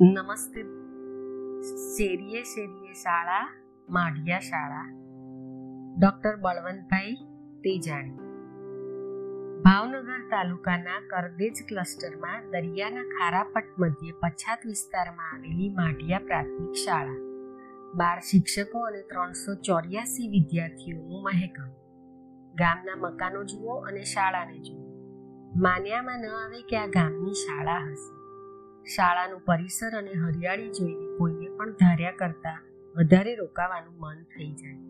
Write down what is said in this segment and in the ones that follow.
નમસ્તે. શેરીએ શેરીએ શાળા માઢિયા શાળા. ડૉક્ટર બળવંતભાઈ તેજાણી. ભાવનગર તાલુકાના કરદેજ ક્લસ્ટરમાં દરિયાના ખારાપટ મધ્યે પછાત વિસ્તારમાં આવેલી માઢિયા પ્રાથમિક શાળા. બાર શિક્ષકો અને ત્રણસો ચોર્યાસી વિદ્યાર્થીઓનું મહેકમ. ગામના મકાનો જુઓ અને શાળાને જુઓ. માન્યામાં ન આવે કે આ ગામની શાળા હશે. શાળાનું પરિસર અને હરિયાળી જોઈને કોઈને પણ ધાર્યા કરતા વધારે રોકાવાનું મન થઈ જાય.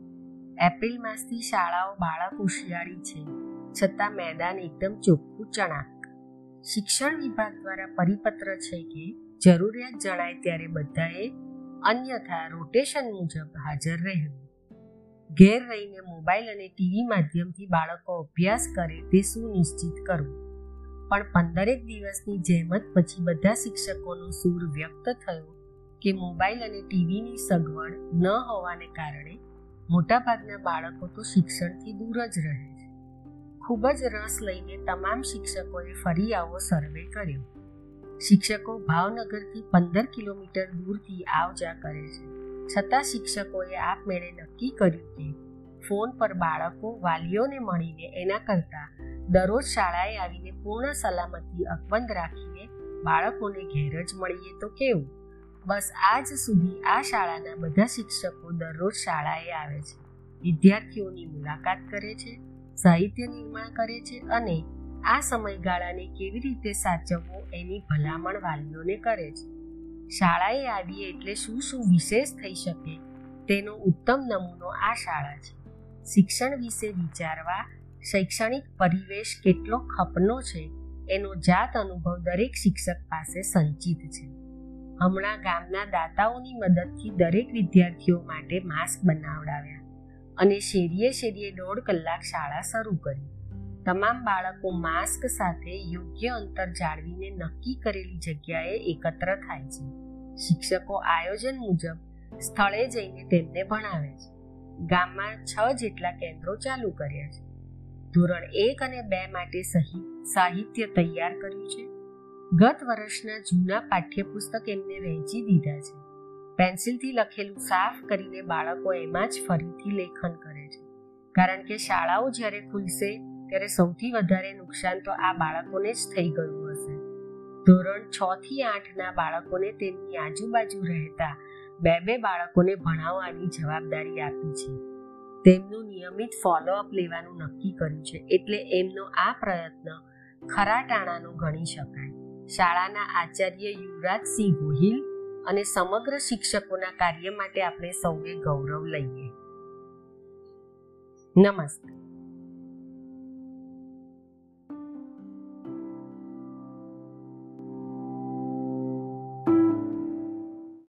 એપ્રિલ માસથી શાળાઓ બાળક હોશિયાળી છે, છતાં મેદાન એકદમ ચોખ્ખું ચણાક. શિક્ષણ વિભાગ દ્વારા પરિપત્ર છે કે જરૂરિયાત જણાય ત્યારે બધાએ અન્યથા રોટેશન મુજબ હાજર રહેવું. ઘેર રહીને મોબાઈલ અને ટીવી માધ્યમથી બાળકો અભ્યાસ કરે તે સુનિશ્ચિત કરવું. પણ પંદરેક દિવસની જેમ જ પછી બધા શિક્ષકોનો સૂર વ્યક્ત થયો કે મોબાઈલ અને ટીવીની સગવડ ન હોવાને કારણે મોટાભાગના બાળકો તો શિક્ષણથી દૂર જ રહે છે. ખૂબ જ રસ લઈને તમામ શિક્ષકોએ ફરી આવો સર્વે કર્યો. શિક્ષકો ભાવનગરથી પંદર કિલોમીટર દૂરથી આવ જા કરે છે. છતાં શિક્ષકોએ આપમેળે નક્કી કર્યું કે ફોન પર બાળકો વાલીઓને મળીને એના કરતાં દરરોજ શાળાએ આવીને પૂર્ણ સલામતી અકબંધ રાખીને બાળકોને ઘેર જ મળીએ તો કેવું? બસ આજ સુધી આ શાળાના બધા શિક્ષકો દરરોજ શાળાએ આવે છે. વિદ્યાર્થીઓની મુલાકાત કરે છે, સાહિત્ય નિર્માણ કરે છે અને આ સમયગાળાને કેવી રીતે સાચવવો એની ભલામણ વાલીઓને કરે છે. શાળાએ આવીએ એટલે શું શું વિશેષ થઈ શકે તેનો ઉત્તમ નમૂનો આ શાળા છે. શિક્ષણ વિશે વિચારવા શૈક્ષણિક પરિવેશ કેટલો ખપનો છે, એનો જાત અનુભવ દરેક શિક્ષક પાસે સંચિત છે. હમણાં ગામના દાતાઓની મદદથી દરેક વિદ્યાર્થીઓ માટે માસ્ક બનાવડાવ્યા અને શેરીએ શેરીએ દોઢ કલાક શાળા શરૂ કરી. તમામ બાળકો માસ્ક સાથે યોગ્ય અંતર જાળવીને નક્કી કરેલી જગ્યાએ એકત્ર થાય છે. શિક્ષકો આયોજન મુજબ સ્થળે જઈને તેમને ભણાવે છે. ગામમાં છ જેટલા કેન્દ્રો ચાલુ કર્યા છે. ધોરણ એક અને બે માટે સાહિત્ય તૈયાર કર્યું છે. ગત વર્ષના જૂના પાઠ્યપુસ્તક એમને વહેંચી દીધા છે. પેન્સિલથી લખેલું સાફ કરીને બાળકો એમાં જ ફરીથી લેખન કરે છે. કારણ કે શાળાઓ જ્યારે ખુલશે, ત્યારે સૌથી વધારે નુકસાન તો આ બાળકોને જ થઈ ગયું હશે. ધોરણ છ થી આઠના બાળકોને તેમની આજુબાજુ રહેતા બે બે બાળકોને ભણાવવાની જવાબદારી આપી છે. તેમનું નિયમિત ફોલોઅપ લેવાનું નક્કી કર્યું છે. એટલે એમનો આ પ્રયત્ન ખરા ટાણાનો ગણી શકાય. શાળાના આચાર્ય યુવરાજસિંહ ગોહિલ અને સમગ્ર શિક્ષકોના કાર્ય માટે આપણે સૌએ ગૌરવ લઈએ. નમસ્તે